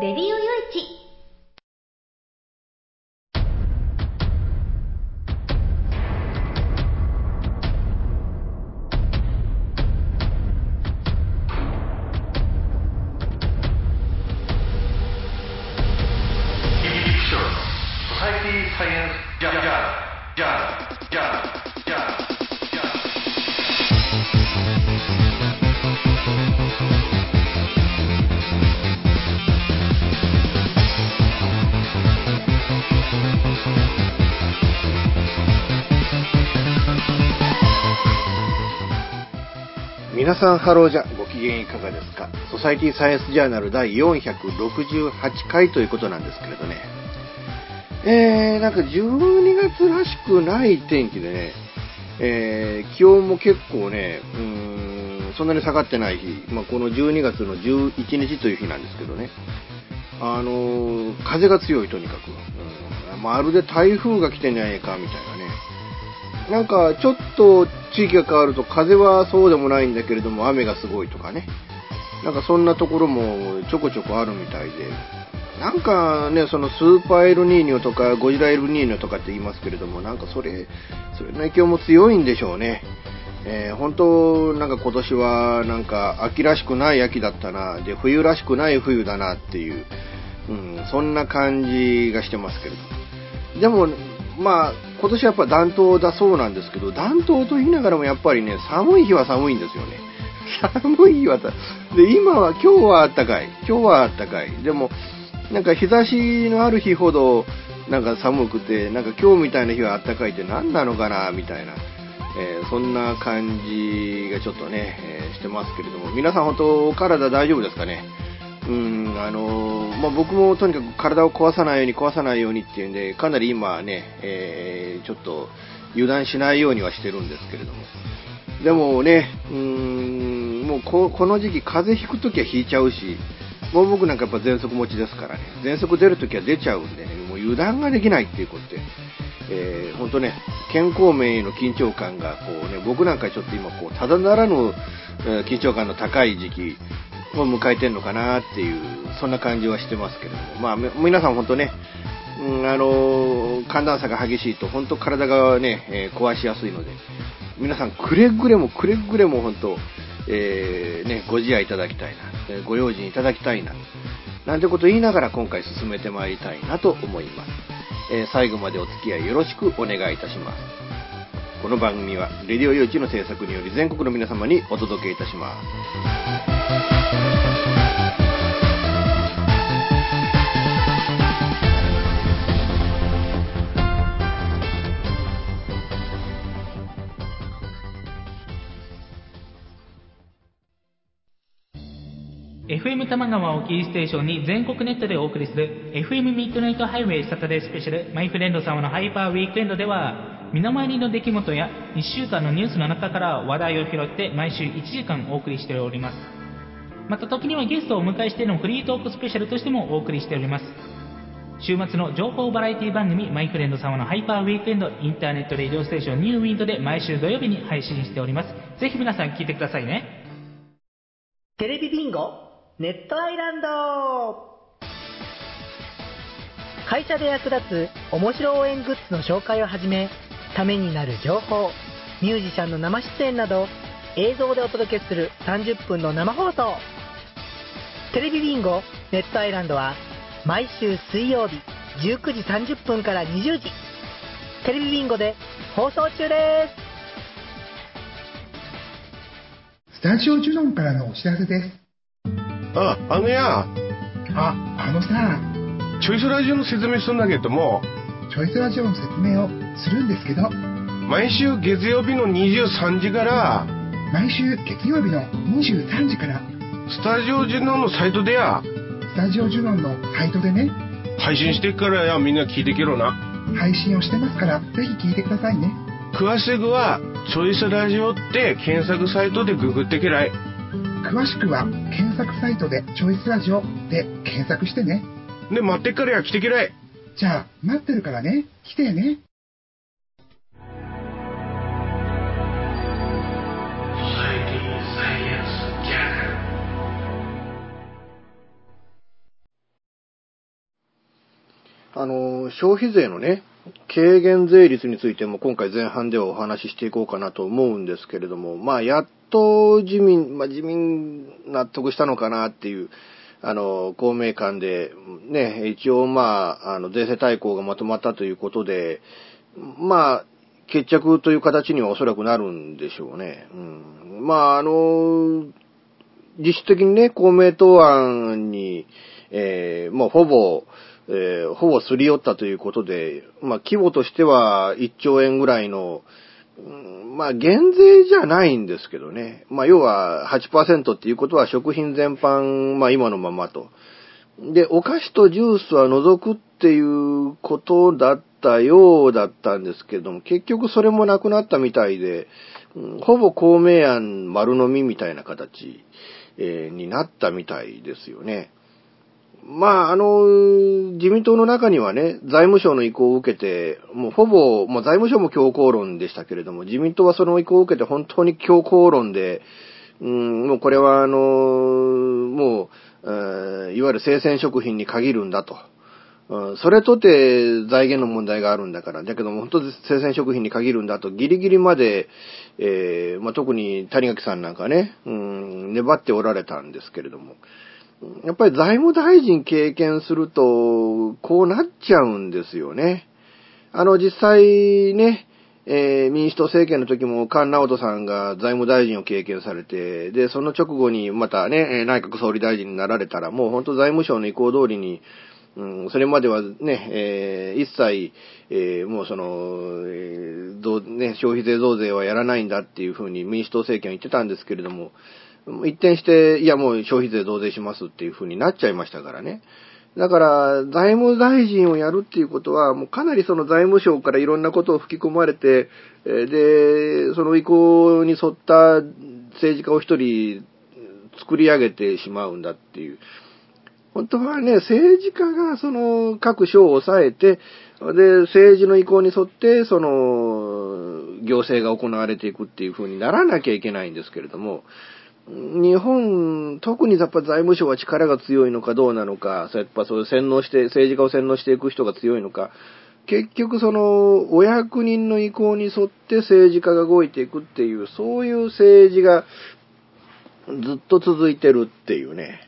レデさんハローじゃご機嫌いかがですか？ソサイティサイエンスジャーナル第468回ということなんですけれどね。えー、なんか12月らしくない天気でね、えー、気温も結構ね、うーん、そんなに下がってない日、まあ、この12月の11日という日なんですけどね、あのー風が強いとにかく、うん、まるで台風が来てんじゃねえかみたいなね、なんかちょっと地域が変わると風はそうでもないんだけれども雨がすごいとかね。なんかそんなところもちょこちょこあるみたいで。なんかね、そのスーパーエルニーニョとかゴジラエルニーニョとかって言いますけれども、なんかそれ、それの影響も強いんでしょうね。えー本当、なんか今年はなんか秋らしくない秋だったな、で、冬らしくない冬だなっていう、うん、そんな感じがしてますけれども。でも、まあ、今年やっぱ暖冬だそうなんですけど、暖冬と言いながらもやっぱりね、寒い日は寒いんですよね。寒い日はた、で、今は、今日は暖かい。今日は暖かい。でも、なんか日差しのある日ほど、なんか寒くて、なんか今日みたいな日は暖かいって何なのかな、みたいな。えーそんな感じがちょっとね、えーしてますけれども、皆さん本当、体大丈夫ですかね？うん、あのーまあ、僕もとにかく体を壊さないように壊さないようにっていうんで、かなり今ね、えーちょっと油断しないようにはしてるんですけれども。でもね、うん、もうここの時期風邪ひくときはひいちゃうし、もう僕なんかやっぱ喘息持ちですからね、喘息出るときは出ちゃうんでね、もう油断ができないっていうことで、えー、本当ね、健康面への緊張感がこうね、僕なんかちょっと今こう、ただならぬ、緊張感の高い時期を迎えてるのかなっていう、そんな感じはしてますけれども、まあ、皆さん本当ね、うん、あの寒暖差が激しいと本当体がね、えー壊しやすいので、皆さんくれぐれもくれぐれも本当、えーね、ご自愛いただきたいな、えご用心いただきたいな、なんてことを言いながら今回進めてまいりたいなと思います。えー最後までお付き合いよろしくお願いいたします。この番組は、レディオ用地の制作により全国の皆様にお届けいたします。FM 玉川をキーステーションに全国ネットでお送りする FM ミッドナイトハイウェイサタデースペシャルマイフレンド様のハイパーウィークエンドでは身の回りの出来事や1週間のニュースの中から話題を拾って毎週1時間お送りしておりますまた時にはゲストをお迎えしてのフリートークスペシャルとしてもお送りしております。週末の情報バラエティ番組マイフレンド様のハイパーウィークエンドインターネットレディオステーションニューウィンドで毎週土曜日に配信しております。ぜひ皆さん聞いてくださいね。テレビビンゴネットアイランド。会社で役立つ面白応援グッズの紹介をはじめためになる情報ミュージシャンの生出演など映像でお届けする30分の生放送。テレビビンゴネットアイランドは毎週水曜日19時30分から20時。テレビビンゴで放送中です。スタジオジュノンからのお知らせです。あ、あのや、あ、あのさ、チョイスラジオの説明するんだけども、チョイスラジオの説明をするんですけど、毎週月曜日の23時から、毎週月曜日の23時から、スタジオジュノンのサイトでや、スタジオジュノンのサイトでね、配信してっからや、みんな聞いてけろな。配信をしてますから、ぜひ聞いてくださいね。詳しくは、チョイスラジオって検索サイトでググってけらい。詳しくは、検索サイトでチョイスラジオで検索してね。で、待ってっからや、来てけらい。じゃあ、待ってるからね、来てね。あの、消費税のね、軽減税率についても今回前半ではお話ししていこうかなと思うんですけれども、まあ、やっと自民、まあ、自民納得したのかなっていう、あの、公明間で、ね、一応まあ、あの、税制大綱がまとまったということで、まあ、決着という形にはおそらくなるんでしょうね。うん。まあ、あの、実質的にね、公明党案に、えー、もうほぼ、えー、ほぼすり寄ったということで、まあ、規模としては1兆円ぐらいの、まあ、減税じゃないんですけどね。まあ、要は8%っていうことは食品全般、まあ、今のままと。で、お菓子とジュースは除くっていうことだったようだったんですけども、結局それもなくなったみたいで、ほぼ公明案丸飲みみたいな形、えーになったみたいですよね。まあ、あの、自民党の中にはね、財務省の意向を受けて、もうほぼ、もう財務省も強硬論でしたけれども、自民党はその意向を受けて本当に強硬論で、うん、もうこれはあの、もう、えーいわゆる生鮮食品に限るんだと。うんそれとて財源の問題があるんだから、だけども本当に生鮮食品に限るんだと、ギリギリまで、えーまあ、特に谷垣さんなんかね、うん、粘っておられたんですけれども、やっぱり財務大臣経験すると、こうなっちゃうんですよね。あの、実際ね、えー民主党政権の時も菅直人さんが財務大臣を経験されて、で、その直後にまたね、内閣総理大臣になられたら、もう本当財務省の意向通りに、うん、それまではね、えー一切、えーもうその、えーね、消費税増税はやらないんだっていうふうに民主党政権は言ってたんですけれども、一転して、いやもう消費税増税しますっていうふうになっちゃいましたからね。だから、財務大臣をやるっていうことは、もうかなりその財務省からいろんなことを吹き込まれて、で、その意向に沿った政治家を一人作り上げてしまうんだっていう。本当はね、政治家がその各省を抑えて、で、政治の意向に沿って、その、行政が行われていくっていう風にならなきゃいけないんですけれども、日本、特にやっぱ財務省は力が強いのかどうなのか、やっぱそういう洗脳して、政治家を洗脳していく人が強いのか、結局その、お役人の意向に沿って政治家が動いていくっていう、そういう政治がずっと続いてるっていうね。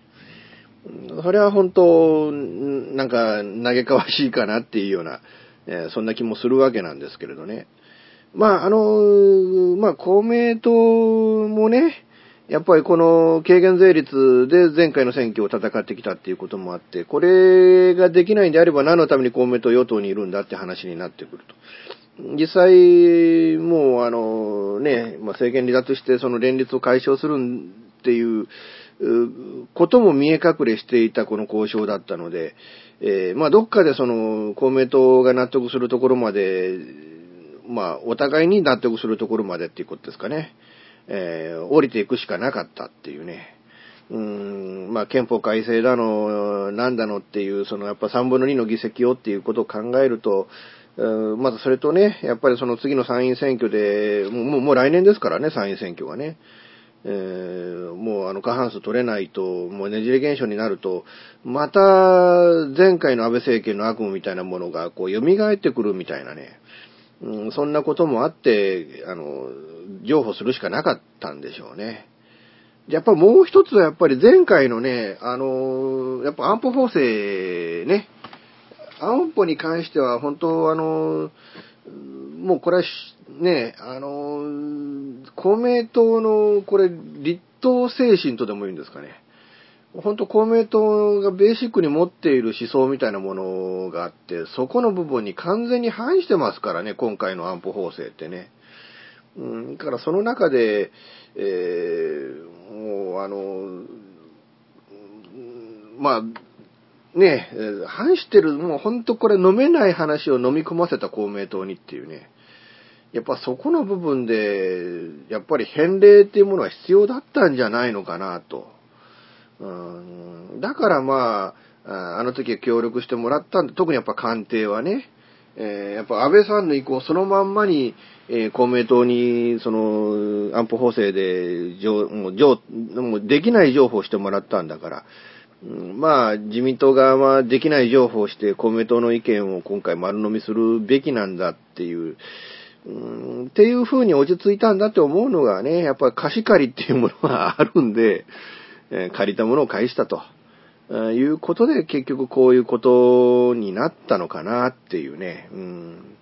それは本当、なんか、嘆かわしいかなっていうような、えそんな気もするわけなんですけれどね。まあ、あの、まあ、公明党もね、やっぱりこの軽減税率で前回の選挙を戦ってきたっていうこともあって、これができないんであれば何のために公明党与党にいるんだって話になってくると。実際、もうあのね、まあ、政権離脱してその連立を解消するっていうことも見え隠れしていたこの交渉だったので、えーまあどっかでその公明党が納得するところまで、まあお互いに納得するところまでっていうことですかね。えー降りていくしかなかったっていうね。うん、まあ憲法改正だの、なんだのっていう、そのやっぱ3分の2の議席をっていうことを考えると、うまずそれとね、やっぱりその次の参院選挙で、もうもう来年ですからね、参院選挙がね。えーもうあの過半数取れないと、もうねじれ現象になると、また前回の安倍政権の悪夢みたいなものがこう蘇ってくるみたいなね、うん、そんなこともあって、あの、譲歩するしかなかったんでしょうね。やっぱもう一つはやっぱり前回のね、あの、やっぱ安保法制ね、安保に関しては本当あの、もうこれはね、あの、公明党のこれ立党精神とでも言うんですかね。本当公明党がベーシックに持っている思想みたいなものがあって、そこの部分に完全に反してますからね、今回の安保法制ってね。うん、だからその中で、えーもうあの、まあ、ね、反してる、もう本当これ飲めない話を飲み込ませた公明党にっていうね。やっぱそこの部分で、やっぱり返礼っていうものは必要だったんじゃないのかなと。うん。だからまあ、あの時は協力してもらったんで、特にやっぱ官邸はね、えーやっぱ安倍さんの意向そのまんまに、えー公明党に、その、安保法制で、上もうもうできない情報をしてもらったんだから、うんまあ、自民党側はできない情報をして公明党の意見を今回丸飲みするべきなんだっていう、うんっていう風に落ち着いたんだって思うのがね、やっぱり貸し借りっていうものがあるんで、え借りたものを返したと。えいうことで結局こういうことになったのかなっていうね。うん、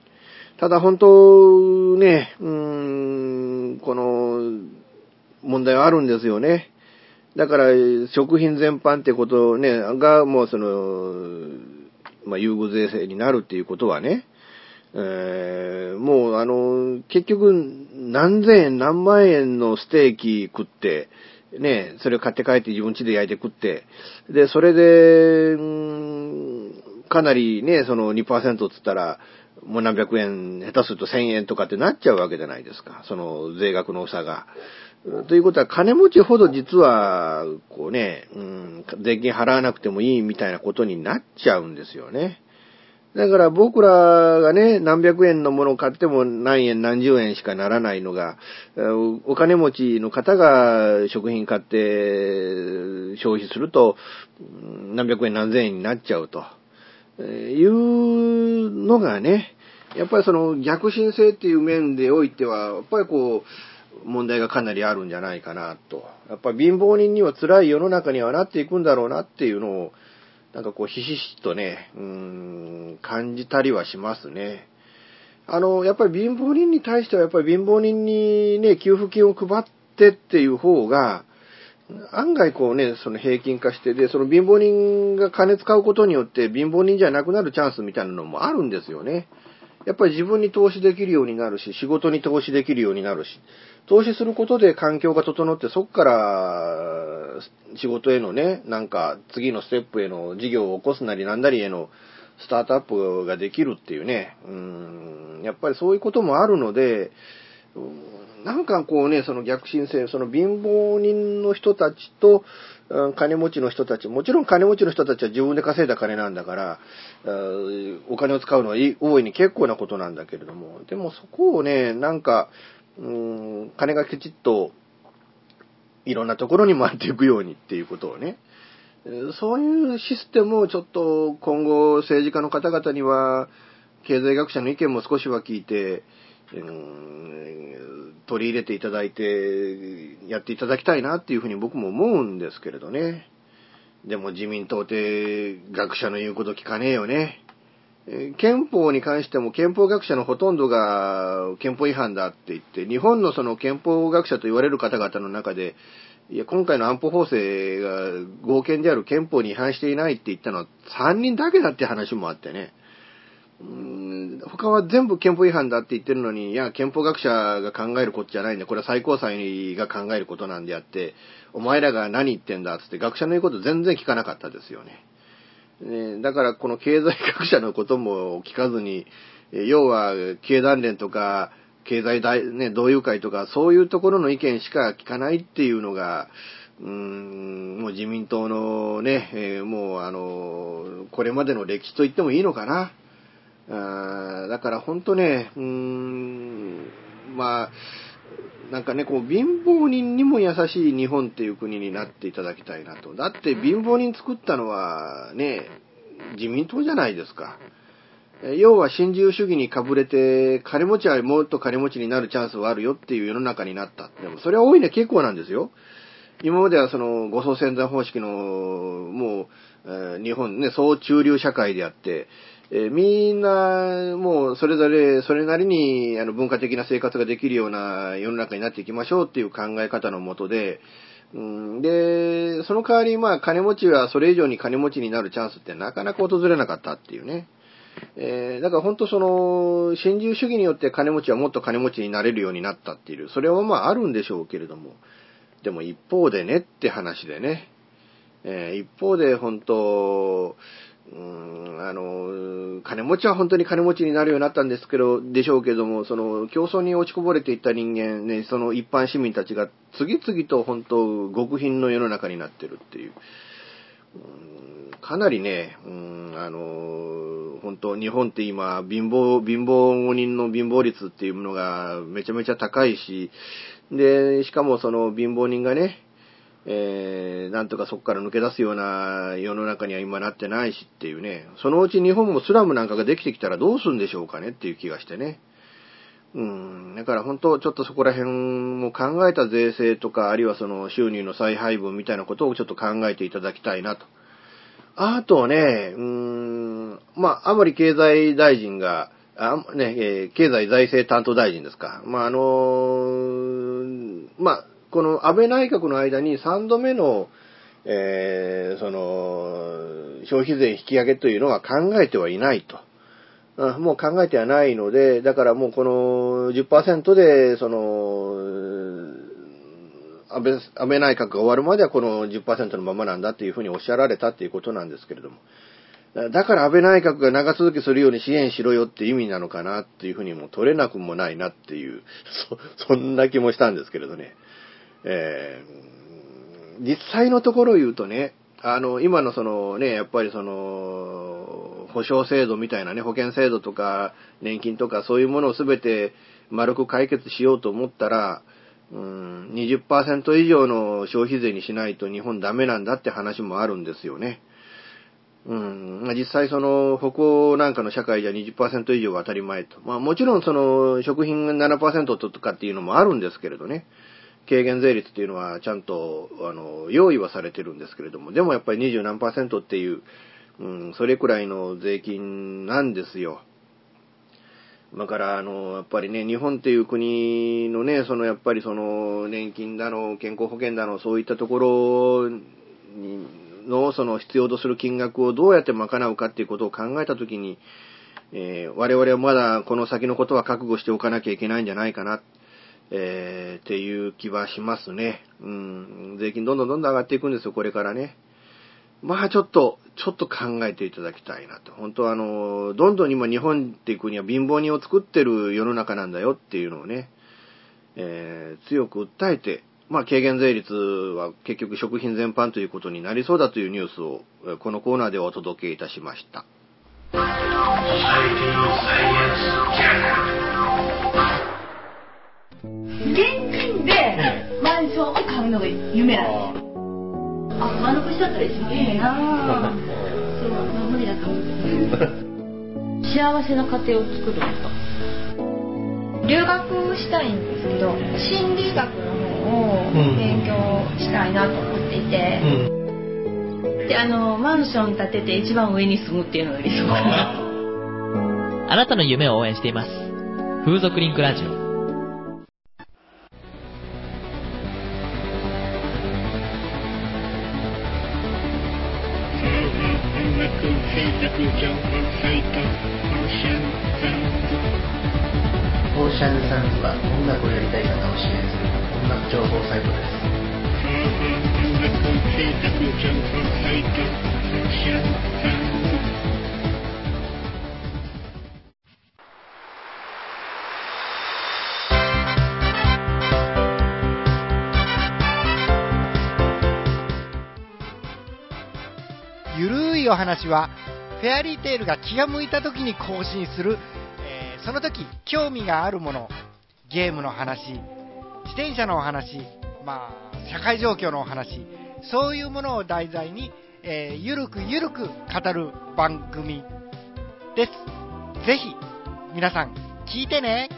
ただ本当ね、うん、この問題はあるんですよね。だから食品全般ってことね、がもうその、まあ、優遇税制になるっていうことはね、えーもうあの、結局何千円何万円のステーキ食って、ね、それを買って帰って自分家で焼いて食って、で、それで、んかなりね、その2%つったら、もう何百円、下手すると1000円とかってなっちゃうわけじゃないですか。その税額の差が。ということは、金持ちほど実は、こうね、うん、税金払わなくてもいいみたいなことになっちゃうんですよね。だから僕らがね、何百円のものを買っても何円何十円しかならないのが、お金持ちの方が食品買って消費すると、何百円何千円になっちゃうと。いうのがね、やっぱりその逆進性っていう面でおいては、やっぱりこう、問題がかなりあるんじゃないかなと。やっぱり貧乏人には辛い世の中にはなっていくんだろうなっていうのを、なんかこう、ひしひしとね、うん、感じたりはしますね。あの、やっぱり貧乏人に対しては、やっぱり貧乏人にね、給付金を配ってっていう方が、案外こうね、その平均化して、で、その貧乏人が金使うことによって貧乏人じゃなくなるチャンスみたいなのもあるんですよね。やっぱり自分に投資できるようになるし、仕事に投資できるようになるし、投資することで環境が整って、そこから仕事へのね、なんか次のステップへの事業を起こすなりなんだりへのスタートアップができるっていうね、うん、やっぱりそういうこともあるので、なんかこうね、その逆進性、その貧乏人の人たちと、金持ちの人たち、もちろん金持ちの人たちは自分で稼いだ金なんだから、お金を使うのは大いに結構なことなんだけれども、でもそこをね、なんか、うん、金がきちっといろんなところに回っていくように っていうことをね、そういうシステムをちょっと今後政治家の方々には、経済学者の意見も少しは聞いて、うん取り入れていただいて、やっていただきたいなっていうふうに僕も思うんですけれどね。でも自民党って学者の言うこと聞かねえよね。憲法に関しても憲法学者のほとんどが憲法違反だって言って、日本のその憲法学者と言われる方々の中で、いや、今回の安保法制が合憲である憲法に違反していないって言ったのは3人だけだって話もあってね。うーん他は全部憲法違反だって言ってるのに、いや、憲法学者が考えることじゃないんだ。これは最高裁が考えることなんであって、お前らが何言ってんだっつって学者の言うこと全然聞かなかったですよね。ねだからこの経済学者のことも聞かずに、要は経団連とか、経済大、ね、同友会とか、そういうところの意見しか聞かないっていうのが、うーん、もう自民党のね、えーもうあの、これまでの歴史と言ってもいいのかな。あーだから本当ね、うーん、まあ、なんかね、こう、貧乏人にも優しい日本っていう国になっていただきたいなと。だって貧乏人作ったのはね、自民党じゃないですか。え要は新自由主義にかぶれて、金持ちはもっと金持ちになるチャンスはあるよっていう世の中になった。でもそれは大いに結構なんですよ。今まではその、護送潜在方式の、もう、えー日本ね、総中流社会であって、えーみんな、もう、それぞれ、それなりに、あの、文化的な生活ができるような世の中になっていきましょうっていう考え方のもとで、うん、で、その代わり、まあ、金持ちはそれ以上に金持ちになるチャンスってなかなか訪れなかったっていうね。えーだから本当その、新自由主義によって金持ちはもっと金持ちになれるようになったっていう、それはまああるんでしょうけれども、でも一方でねって話でね、えー一方で本当、うんあの、金持ちは本当に金持ちになるようになったんですけど、でしょうけども、その、競争に落ちこぼれていった人間、ね、その一般市民たちが次々と本当、極貧の世の中になってるっていう。かなりね、うん、あの、本当、日本って今、貧乏、貧乏人の貧乏率っていうものがめちゃめちゃ高いし、で、しかもその貧乏人がね、えー、なんとかそこから抜け出すような世の中には今なってないしっていうね、そのうち日本もスラムなんかができてきたらどうするんでしょうかねっていう気がしてね。うん、だから本当ちょっとそこら辺も考えた税制とか、あるいはその収入の再配分みたいなことをちょっと考えていただきたいなと。あとはね、うーん、まあ、甘利経済大臣が、あね、えー、経済財政担当大臣ですか。まあ、あのー、まあ、この安倍内閣の間に3度目の、えー、その、消費税引き上げというのは考えてはいないと。もう考えてはないので、だからもうこの10%で、その、安倍、安倍内閣が終わるまではこの10%のままなんだっていうふうにおっしゃられたっていうことなんですけれども。だから安倍内閣が長続きするように支援しろよって意味なのかなっていうふうにも取れなくもないなっていう、そ、そんな気もしたんですけれどね。えー、実際のところを言うとね、あの、今のそのね、やっぱりその、保障制度みたいなね、保険制度とか年金とかそういうものをすべて丸く解決しようと思ったら、うん、20%以上の消費税にしないと日本ダメなんだって話もあるんですよね。うん、実際その、北欧なんかの社会じゃ20%以上が当たり前と。まあもちろんその、食品が7%とかっていうのもあるんですけれどね。軽減税率っていうのはちゃんと、あの、用意はされてるんですけれども、でもやっぱり20何パーセントっていう、うん、それくらいの税金なんですよ。だから、あの、やっぱりね、日本っていう国のね、そのやっぱりその、年金だの、健康保険だの、そういったところに、の、その必要とする金額をどうやって賄うかっていうことを考えたときに、えー、我々はまだこの先のことは覚悟しておかなきゃいけないんじゃないかな。えー、っていう気はしますね。うん。税金どんどんどんどん上がっていくんですよ、これからね。まあちょっと、ちょっと考えていただきたいなと。本当はあの、どんどん今日本っていう国は貧乏人を作ってる世の中なんだよっていうのをね、えー、強く訴えて、まあ軽減税率は結局食品全般ということになりそうだというニュースを、このコーナーでお届けいたしました。現金でマンションを買うのが夢なんですあ丸腰だったら一番いいなそう無理だと思う幸せな家庭を作ると留学したいんですけど心理学の方を勉強したいなと思っていて、うん、であのマンション建てて一番上に住むっていうのが理想かな。あ。なたの夢を応援しています。風俗リンクラジオオーシャンサンズは音楽をやりたい方を支援する音楽情報サイトですゆるいお話はフェアリーテールが気が向いた時に更新する、えー、その時興味があるもの、ゲームの話、自転車のお話、まあ、社会状況のお話、そういうものを題材に、えー、ゆるくゆるく語る番組です。ぜひ、皆さん、聞いてね。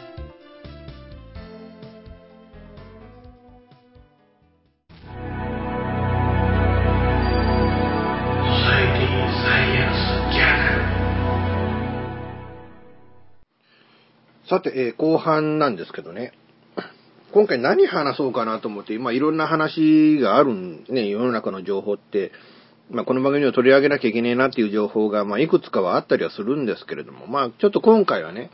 さて、えー、後半なんですけどね。今回何話そうかなと思って、今いろんな話があるんね、世の中の情報って、まあこの番組を取り上げなきゃいけねえなっていう情報が、まあいくつかはあったりはするんですけれども、まあちょっと今回はね、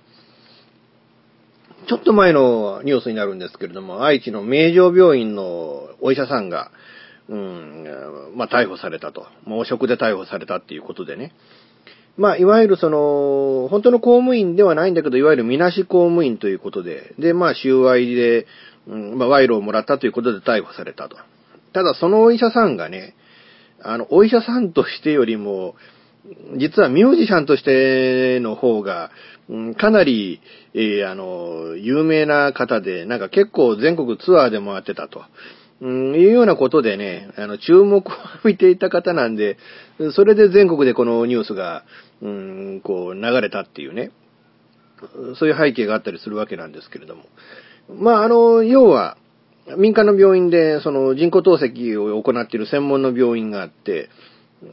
ちょっと前のニュースになるんですけれども、愛知の名城病院のお医者さんが、うん、まあ逮捕されたと。汚職で逮捕されたっていうことでね。まあ、いわゆるその、本当の公務員ではないんだけど、いわゆるみなし公務員ということで、で、まあ、収賄で、うん、まあ、賄賂をもらったということで逮捕されたと。ただ、そのお医者さんがね、あの、お医者さんとしてよりも、実はミュージシャンとしての方が、かなり、えー、あの、有名な方で、なんか結構全国ツアーで回ってたと。うん、いうようなことでね、あの、注目を浴びていた方なんで、それで全国でこのニュースが、うん、こう、流れたっていうね、そういう背景があったりするわけなんですけれども。まあ、あの、要は、民間の病院で、その人工透析を行っている専門の病院があって、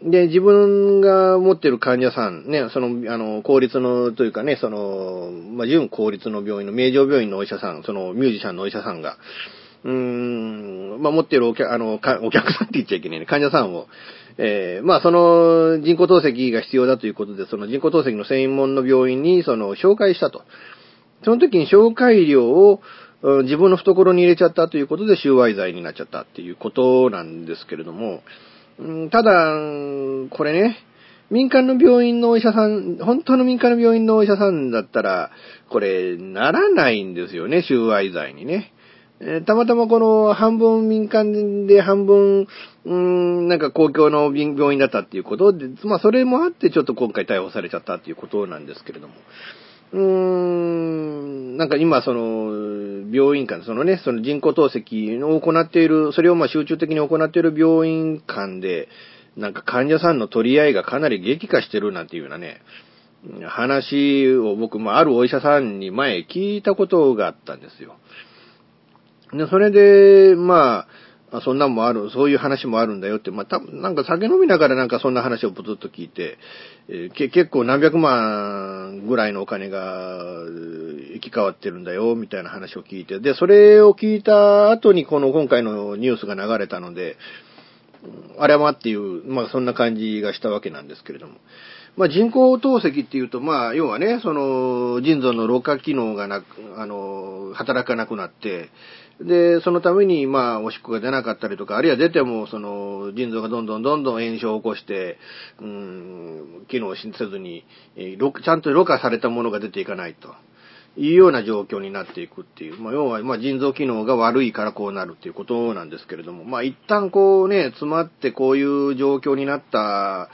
で、自分が持っている患者さん、ね、その、あの、公立の、というかね、その、まあ、準公立の病院の、名城病院のお医者さん、その、ミュージシャンのお医者さんが、うーん、まあ、持っているお客、あの、お客さんって言っちゃいけないね、患者さんを、えーまあ、その、人工透析が必要だということで、その人工透析の専門の病院に、その、紹介したと。その時に紹介料を、うん自分の懐に入れちゃったということで収賄罪になっちゃったっていうことなんですけれども、うんただ、これね、民間の病院のお医者さん、本当の民間の病院のお医者さんだったら、これ、ならないんですよね、収賄罪にね。えーたまたまこの半分民間で半分、うん、なんか公共の病院だったっていうことで、まあそれもあってちょっと今回逮捕されちゃったっていうことなんですけれども。うーん、なんか今その、病院間、そのね、その人工透析を行っている、それをまあ集中的に行っている病院間で、なんか患者さんの取り合いがかなり激化してるなんていうようなね、話を僕もあるお医者さんに前聞いたことがあったんですよ。で、それで、まあ、そんなんもある、そういう話もあるんだよって、まあ、たなんか酒飲みながらなんかそんな話をぷつっと聞いて、えーけ結構何百万ぐらいのお金が行き交わってるんだよ、みたいな話を聞いて、で、それを聞いた後にこの今回のニュースが流れたので、あれはっていう、まあそんな感じがしたわけなんですけれども。まあ人工透析っていうと、まあ要はね、その腎臓のろ過機能がなく、あの、働かなくなって、で、そのために、まあ、おしっこが出なかったりとか、あるいは出ても、その、腎臓がどんどんどんどん炎症を起こして、うん、機能せずに、えーちゃんとろ過されたものが出ていかないと。いうような状況になっていくっていう。まあ、要は、まあ、腎臓機能が悪いからこうなるっていうことなんですけれども、まあ、一旦こうね、詰まってこういう状況になった、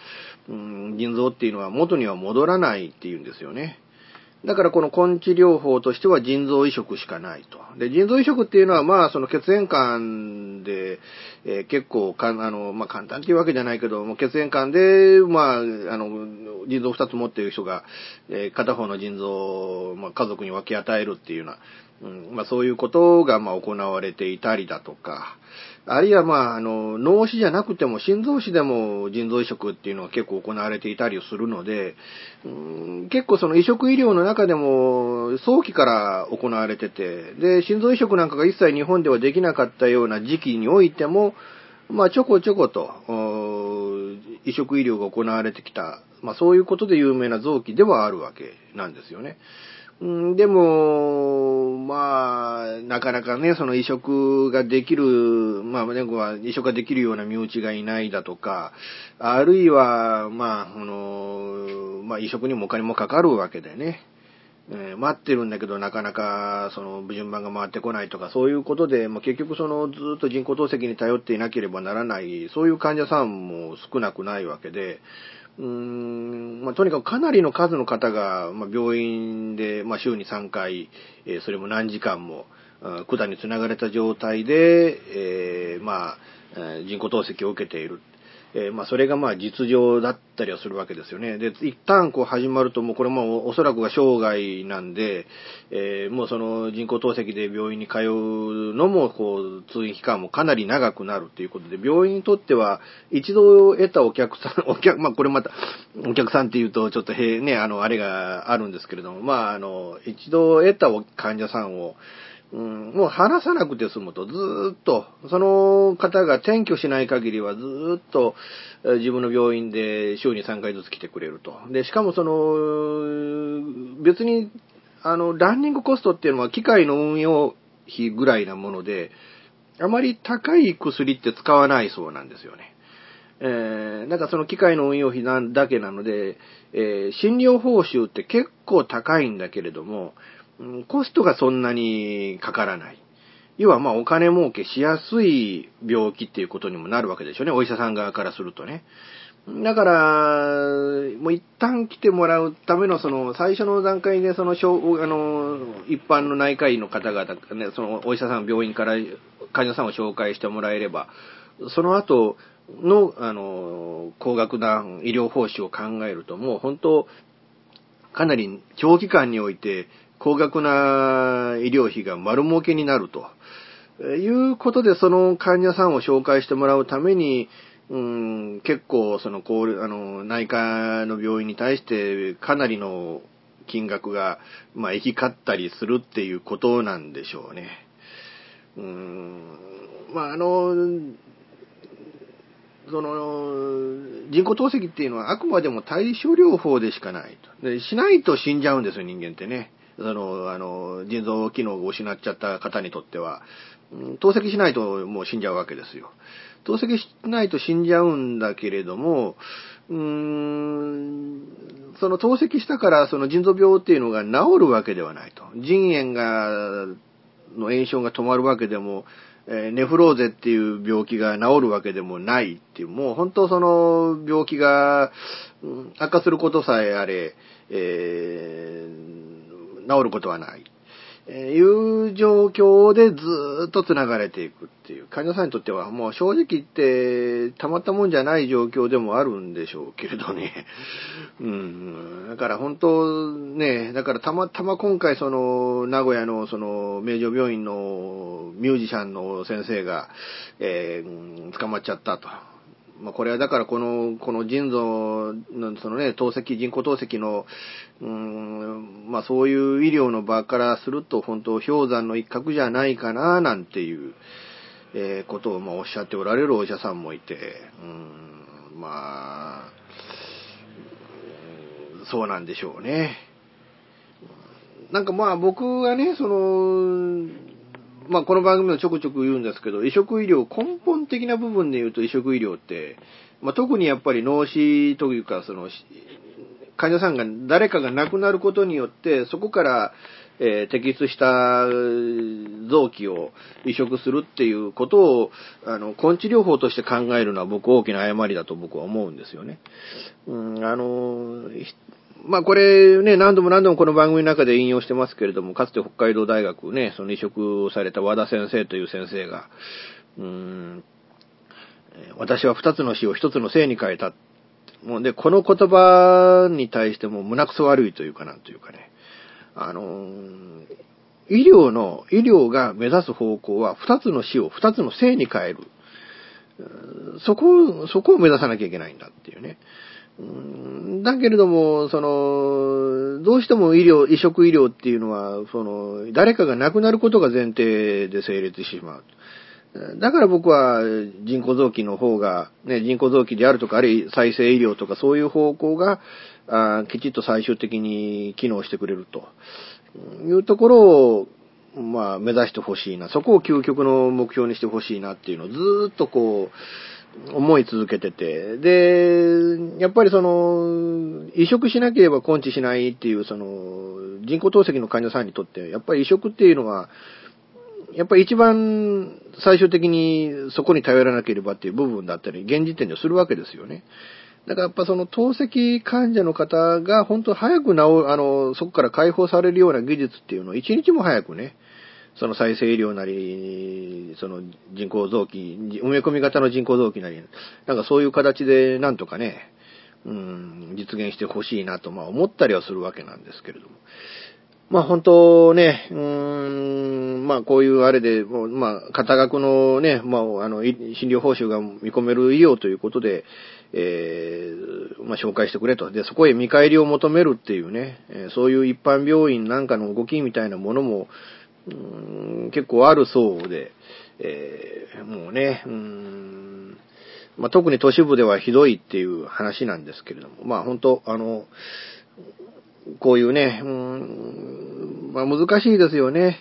うん、腎臓っていうのは元には戻らないっていうんですよね。だからこの根治療法としては腎臓移植しかないと。で、腎臓移植っていうのはまあその血縁管で、えー結構か、あの、まあ簡単っていうわけじゃないけど、も血縁管で、まあ、あの、腎臓二つ持っている人が、えー片方の腎臓を、まあ家族に分け与えるっていうような、うん、まあそういうことがまあ行われていたりだとか、あるいはまあ、あの、脳死じゃなくても心臓死でも腎臓移植っていうのは結構行われていたりするので、うん結構その移植医療の中でも早期から行われてて、で、心臓移植なんかが一切日本ではできなかったような時期においても、まあちょこちょこと、移植医療が行われてきた、まあそういうことで有名な臓器ではあるわけなんですよね。んでも、まあ、なかなかね、その移植ができる、まあ、ね、は移植ができるような身内がいないだとか、あるいは、まあ、あの、まあ、移植にもお金もかかるわけでね。えー待ってるんだけど、なかなか、その、順番が回ってこないとか、そういうことで、まあ、結局その、ずっと人工透析に頼っていなければならない、そういう患者さんも少なくないわけで、うん、まあ、とにかくかなりの数の方が、まあ、病院で、まあ、週に3回、えーそれも何時間も、管につながれた状態で、えーまあ、人工透析を受けている。えーまあ、それがまあ実情だったりはするわけですよね。で、一旦こう始まるともうこれもおそらくが生涯なんで、えーもうその人工透析で病院に通うのもこう通院期間もかなり長くなるということで、病院にとっては一度得たお客さん、お客、まあこれまたお客さんっていうとちょっとへね、あの、あれがあるんですけれども、まああの、一度得た患者さんをうん、もう話さなくて済むと、ずっと、その方が転居しない限りはずっと自分の病院で週に3回ずつ来てくれると。で、しかもその、別に、あの、ランニングコストっていうのは機械の運用費ぐらいなもので、あまり高い薬って使わないそうなんですよね。えー、なんかその機械の運用費なだけなので、えー診療報酬って結構高いんだけれども、コストがそんなにかからない。要はまあお金儲けしやすい病気っていうことにもなるわけでしょうね。お医者さん側からするとね。だから、もう一旦来てもらうための、その、最初の段階で、その、しょうあの、一般の内科医の方々、ね、その、お医者さん、病院から患者さんを紹介してもらえれば、その後の、あの、高額な医療報酬を考えると、もう本当、かなり長期間において、高額な医療費が丸儲けになると。いうことで、その患者さんを紹介してもらうために、うん、結構、その、こう、あの、内科の病院に対して、かなりの金額が、まあ、行き交ったりするっていうことなんでしょうね。うん、まあ、あの、その、人工透析っていうのはあくまでも対症療法でしかないと。で、しないと死んじゃうんですよ、人間ってね。その、あの、腎臓機能を失っちゃった方にとっては、透析しないともう死んじゃうわけですよ。透析しないと死んじゃうんだけれども、うーん、その透析したからその腎臓病っていうのが治るわけではないと。腎炎が、の炎症が止まるわけでも、えネフローゼっていう病気が治るわけでもないっていう、もう本当その病気が悪化することさえあれ、えー治ることはない。えーいう状況でずーっと繋がれていくっていう。患者さんにとってはもう正直言ってたまったもんじゃない状況でもあるんでしょうけれどね。うん。だから本当ね、だからたまたま今回その名古屋のその名城病院のミュージシャンの先生が、えーうん捕まっちゃったと。まあ、これはだからこの、この腎臓の、そのね、透析、人工透析の、うん、まあそういう医療の場からすると、本当氷山の一角じゃないかな、なんていう、えーことを、まあおっしゃっておられるお医者さんもいて、うん、まあ、そうなんでしょうね。なんかまあ僕はね、その、まあこの番組でちょくちょく言うんですけど、移植医療、根本的な部分で言うと移植医療って、まあ特にやっぱり脳死というか、その、患者さんが誰かが亡くなることによって、そこから、えー摘出した臓器を移植するっていうことを、あの、根治療法として考えるのは僕大きな誤りだと僕は思うんですよね。うん、あの、まあこれね、何度も何度もこの番組の中で引用してますけれども、かつて北海道大学ね、その移植をされた和田先生という先生が、うーん、私は二つの死を一つの生に変えた。もうで、この言葉に対しても胸くそ悪いというかなんというかね、あの医療の、医療が目指す方向は二つの死を二つの生に変える。そこを、そこを目指さなきゃいけないんだっていうね。だけれども、その、どうしても医療、移植医療っていうのは、その、誰かが亡くなることが前提で成立してしまう。だから僕は人工臓器の方が、ね、人工臓器であるとか、あるいは再生医療とかそういう方向が、あきちっと最終的に機能してくれるというところを、まあ、目指してほしいな。そこを究極の目標にしてほしいなっていうのをずーっとこう、思い続けてて。で、やっぱりその、移植しなければ根治しないっていう、その、人工透析の患者さんにとって、やっぱり移植っていうのは、やっぱり一番最終的にそこに頼らなければっていう部分だったり、現時点ではするわけですよね。だからやっぱその透析患者の方が本当早く治る、あの、そこから解放されるような技術っていうのを一日も早くね、その再生医療なり、その人工臓器、埋め込み型の人工臓器なり、なんかそういう形でなんとかね、うん、実現してほしいなと、まあ思ったりはするわけなんですけれども。まあ本当ね、うーん、まあこういうあれで、まあ肩額のね、まああの、診療報酬が見込める医療ということで、えー、まあ紹介してくれと。で、そこへ見返りを求めるっていうね、そういう一般病院なんかの動きみたいなものも、うん結構あるそうで、えーもうね、うーん、まあ特に都市部ではひどいっていう話なんですけれども、まあ本当あの、こういうね、うん、まあ難しいですよね。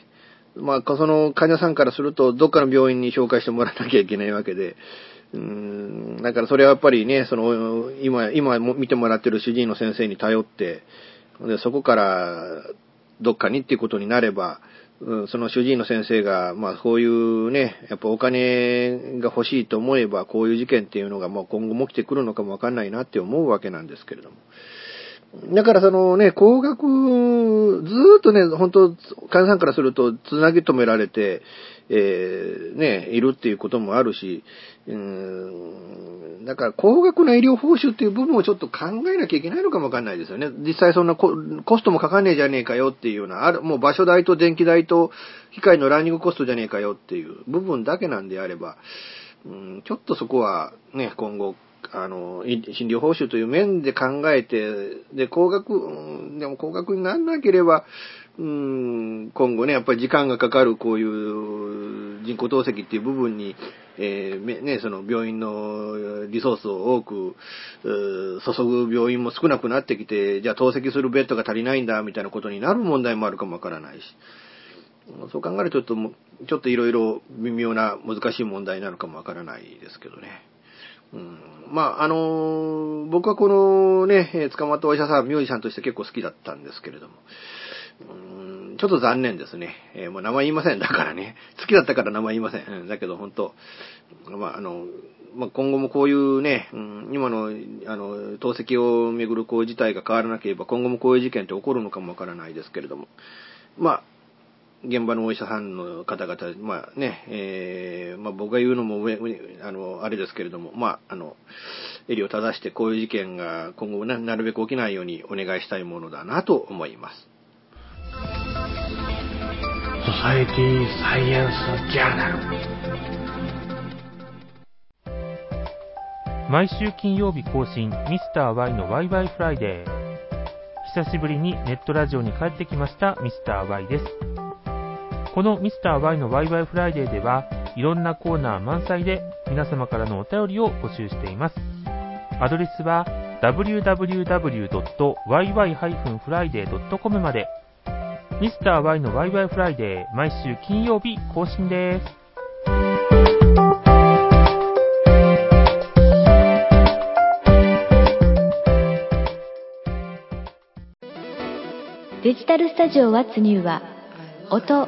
まあ、その患者さんからすると、どっかの病院に紹介してもらわなきゃいけないわけで、うん、だからそれはやっぱりね、その、今、今見てもらってる主治医の先生に頼って、で、そこから、どっかにっていうことになれば、うんその主治医の先生が、まあこういうね、やっぱお金が欲しいと思えば、こういう事件っていうのがもう今後も起きてくるのかもわかんないなって思うわけなんですけれども。だからそのね、高額、ずーっとね、本当患者さんからすると、つなぎ止められて、えー、ね、いるっていうこともあるし、うーん、だから高額な医療報酬っていう部分をちょっと考えなきゃいけないのかもわかんないですよね。実際そんなココストもかかんねえじゃねえかよっていうような、ある、もう場所代と電気代と機械のランニングコストじゃねえかよっていう部分だけなんであれば、うん、ちょっとそこはね、今後、あの、診療報酬という面で考えて、で、高額、でも高額にならなければ、うん、今後ね、やっぱり時間がかかるこういう人工透析っていう部分に、えーね、その病院のリソースを多く、注ぐ病院も少なくなってきて、じゃあ透析するベッドが足りないんだ、みたいなことになる問題もあるかもわからないし。そう考えると、ちょっと、ちょっといろいろ微妙な難しい問題なのかもわからないですけどね。うん、まあ、あの僕はこのね、捕まったお医者さん、ミュージシャンとして結構好きだったんですけれども、ちょっと残念ですね。えーもう名前言いません。だからね。好きだったから名前言いません。うんだけど本当、まあ、あの、まあ、今後もこういうね、うん今の、あの、透析をめぐるこう事態が変わらなければ、今後もこういう事件って起こるのかもわからないですけれども、まあ、現場のお医者さんの方々、まあね、えーまあ僕が言うのも上、あの、あれですけれども、まあ、あの、襟を正してこういう事件が今後ななるべく起きないようにお願いしたいものだなと思います。ソサエティサイエンスジャーナル。毎週金曜日更新、ミスター y のワイワイフライデー。久しぶりにネットラジオに帰ってきました、ミスター y です。このミスター y のワイワイフライデーでは、いろんなコーナー満載で皆様からのお便りを募集しています。アドレスは www.yy-friday.com まで。ミスター y のワイワイフライデー、毎週金曜日更新です。デジタルスタジオ What's New は音、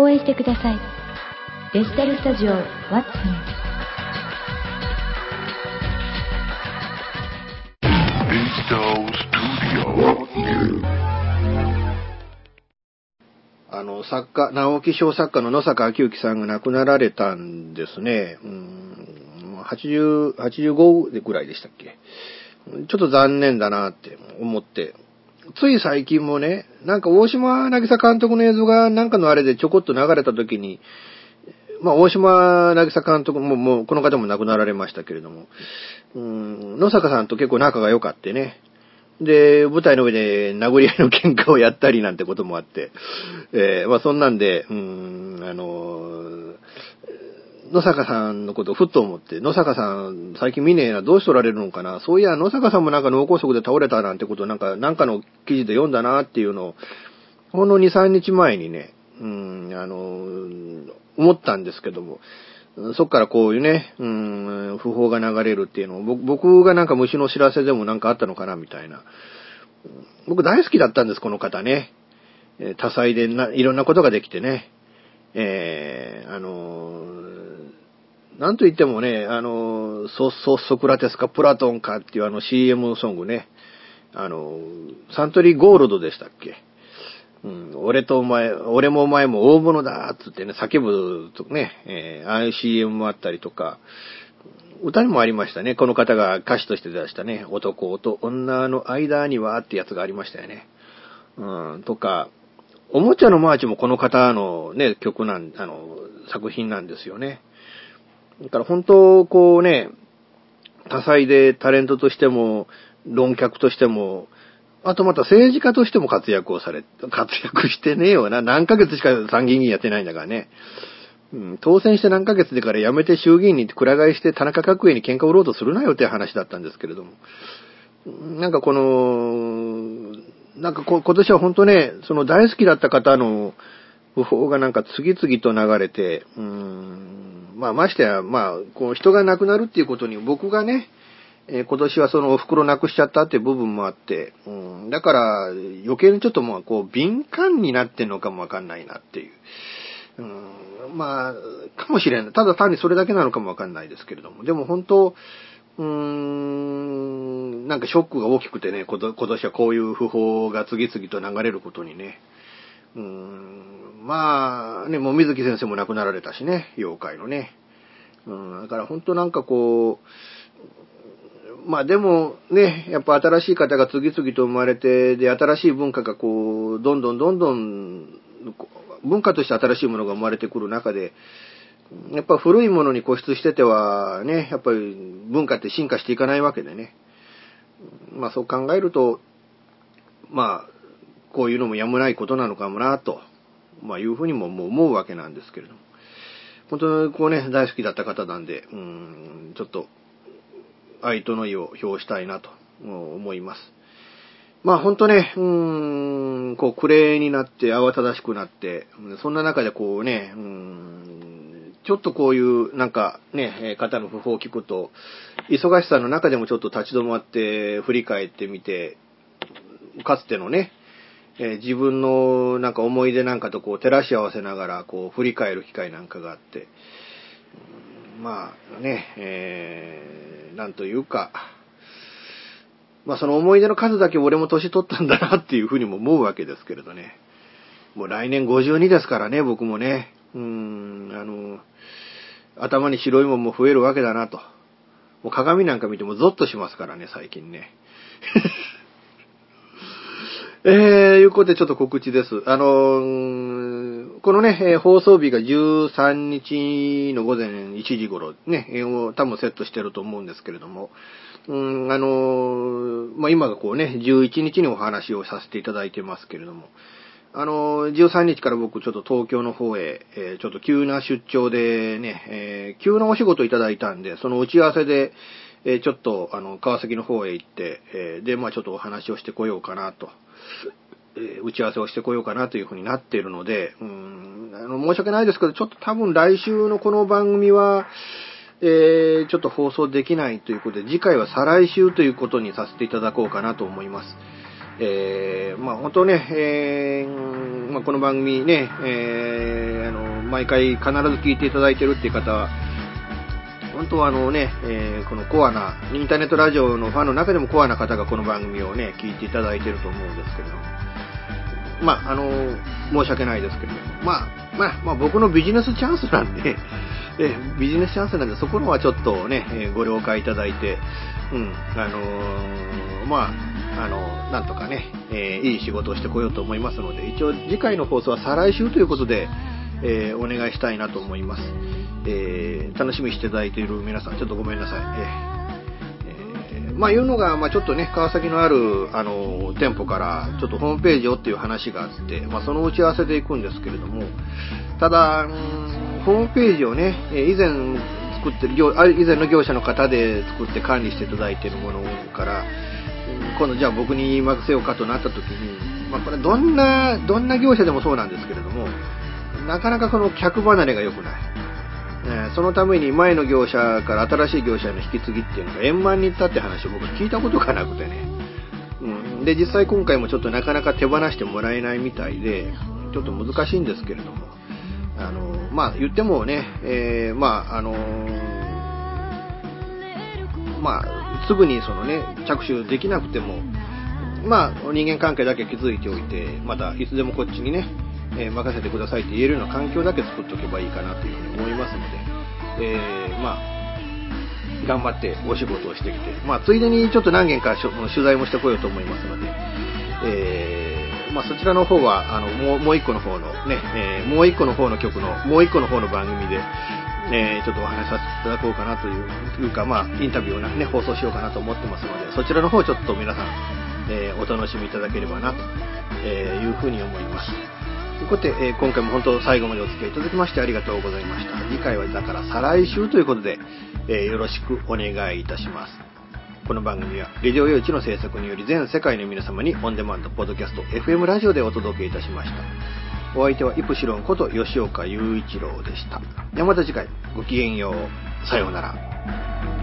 応援してくださいデジタルスタジオ What's New あの、作家、直木賞作家の野坂昭之さんが亡くなられたんですね。うん、80、85ぐらいでしたっけ。ちょっと残念だなって思って。つい最近もね、なんか大島渚監督の映像がなんかのあれでちょこっと流れた時に、まあ大島渚監督も、もうこの方も亡くなられましたけれども、うん、野坂さんと結構仲が良かってね。で、舞台の上で殴り合いの喧嘩をやったりなんてこともあって、えーまあそんなんで、うん、あの、野坂さんのことをふっと思って、野坂さん最近見ねえな、どうしておられるのかな、そういや野坂さんもなんか脳梗塞で倒れたなんてことなんか、なんかの記事で読んだなっていうのを、ほんの2、3日前にね、うん、あの、思ったんですけども、そっからこういうね、うん、訃報が流れるっていうのを、僕がなんか虫の知らせでもなんかあったのかなみたいな。僕大好きだったんです、この方ね。多彩でな、いろんなことができてね。えーあのなんと言ってもね、あのソ、ソ、ソクラテスかプラトンかっていうあの CM ソングね。あのサントリーゴールドでしたっけ？うん、俺とお前、俺もお前も大物だっつってね、叫ぶとね、えーああいう CM もあったりとか、歌にもありましたね。この方が歌手として出したね、男と女の間にはってやつがありましたよね。うん、とか、おもちゃのマーチもこの方のね、曲なん、あの、作品なんですよね。だから本当、こうね、多彩でタレントとしても、論客としても、あとまた政治家としても活躍をされ、活躍してねえよな。何ヶ月しか参議院議員やってないんだからね。うん、当選して何ヶ月でから辞めて衆議院にくら替えして田中角栄に喧嘩売ろうとするなよって話だったんですけれども。なんかこの、なんか今年は本当ね、その大好きだった方の訃報がなんか次々と流れて、うん、まあましてや、まあ、こう人が亡くなるっていうことに僕がね、え、今年はそのお袋なくしちゃったっていう部分もあって、うん、だから余計にちょっともうこう敏感になってんのかもわかんないなっていう。うん、まあ、かもしれない。ただ単にそれだけなのかもわかんないですけれども。でも本当、うーん、なんかショックが大きくてね、今年はこういう訃報が次々と流れることにね。うーん、まあ、ね、もう水木先生も亡くなられたしね、妖怪のね。うん、だから本当なんかこう、まあでもね、やっぱ新しい方が次々と生まれて、で、新しい文化がこう、どんどんどんどん、文化として新しいものが生まれてくる中で、やっぱ古いものに固執しててはね、やっぱり文化って進化していかないわけでね。まあそう考えると、まあ、こういうのもやむないことなのかもな、と、まあいうふうにももう思うわけなんですけれども。本当にこうね、大好きだった方なんで、うん、ちょっと愛との意を表したいなと思います。まあ本当ね、うん、こう、暮れになって慌ただしくなって、そんな中でこうね、うん、ちょっとこういうなんかね、方の訃報を聞くと、忙しさの中でもちょっと立ち止まって振り返ってみて、かつてのね、え自分のなんか思い出なんかとこう照らし合わせながらこう振り返る機会なんかがあって、まあね、えー、なんというか、まあその思い出の数だけ俺も年取ったんだなっていうふうにも思うわけですけれどね。もう来年52ですからね、僕もね。うん、あの、頭に白いもんも増えるわけだなと。もう鏡なんか見てもゾッとしますからね、最近ね。えー、いうことでちょっと告知です。あのー、このね、えー、放送日が13日の午前1時頃ね、えー、多分セットしてると思うんですけれども、うん、あのー、まあ、今がこうね、11日にお話をさせていただいてますけれども、あのー、13日から僕ちょっと東京の方へ、え、ちょっと急な出張でね、え、急なお仕事いただいたんで、その打ち合わせで、え、ちょっと、あの、川崎の方へ行って、え、で、まあちょっとお話をしてこようかなと。え打ち合わせをしてこようかなというふうになっているので、うん、あの申し訳ないですけど、ちょっと多分来週のこの番組は、えー、ちょっと放送できないということで、次回は再来週ということにさせていただこうかなと思います。えー、まあ本当ね、えー、まあ、この番組ね、えー、あの、毎回必ず聞いていただいてるっていう方は、本当はあのね、えー、このコアな、インターネットラジオのファンの中でもコアな方がこの番組をね、聞いていただいてると思うんですけれども、まあ、あの、申し訳ないですけれども、まあ、まあ、まあ、僕のビジネスチャンスなんで、えビジネスチャンスなんで、そこのはちょっとね、えご了解いただいて、うん、あのー、まあ、あの、なんとかね、えー、いい仕事をしてこようと思いますので、一応次回の放送は再来週ということで、え、お願いしたいなと思います。えー、楽しみにしていただいている皆さん、ちょっとごめんなさい。えー、まあ、いうのが、まあ、ちょっとね、川崎のある、あの、店舗から、ちょっとホームページをっていう話があって、まあ、その打ち合わせで行くんですけれども、ただ、ホームページをね、以前作ってる業、以前の業者の方で作って管理していただいているものから、今度じゃあ僕に任せようかとなった時に、まあ、これどんな、どんな業者でもそうなんですけれども、なかなかこの客離れが良くない。えそのために前の業者から新しい業者への引き継ぎっていうのが円満にいったって話を僕聞いたことがなくてね。うん、で、実際今回もちょっとなかなか手放してもらえないみたいで、ちょっと難しいんですけれども、あの、まあ言ってもね、えー、まああのまあ、すぐにそのね、着手できなくても、まあ、人間関係だけ築いておいて、またいつでもこっちにね、えー、任せてくださいって言えるような環境だけ作っておけばいいかなというふうに思いますので、えー、まあ、頑張ってお仕事をしてきて、まあ、ついでにちょっと何件か取材もしてこようと思いますので、えー、まあ、そちらの方は、あの、もう、もう一個の方のね、えー、もう一個の方の曲の、もう一個の方の番組で、えー、ちょっとお話しさせていただこうかなという、いうか、まあ、インタビューをね、放送しようかなと思ってますので、そちらの方ちょっと皆さん、えお楽しみいただければなというふうに思います。ということで、えー今回も本当最後までお付き合いいただきましてありがとうございました。次回はだから再来週ということで、えーよろしくお願いいたします。この番組は、レディオ用地の制作により全世界の皆様にオンデマンド、ポッドキャスト、FM ラジオでお届けいたしました。お相手はイプシロンこと吉岡雄一郎でした。ではまた次回、ごきげんよう。さようなら。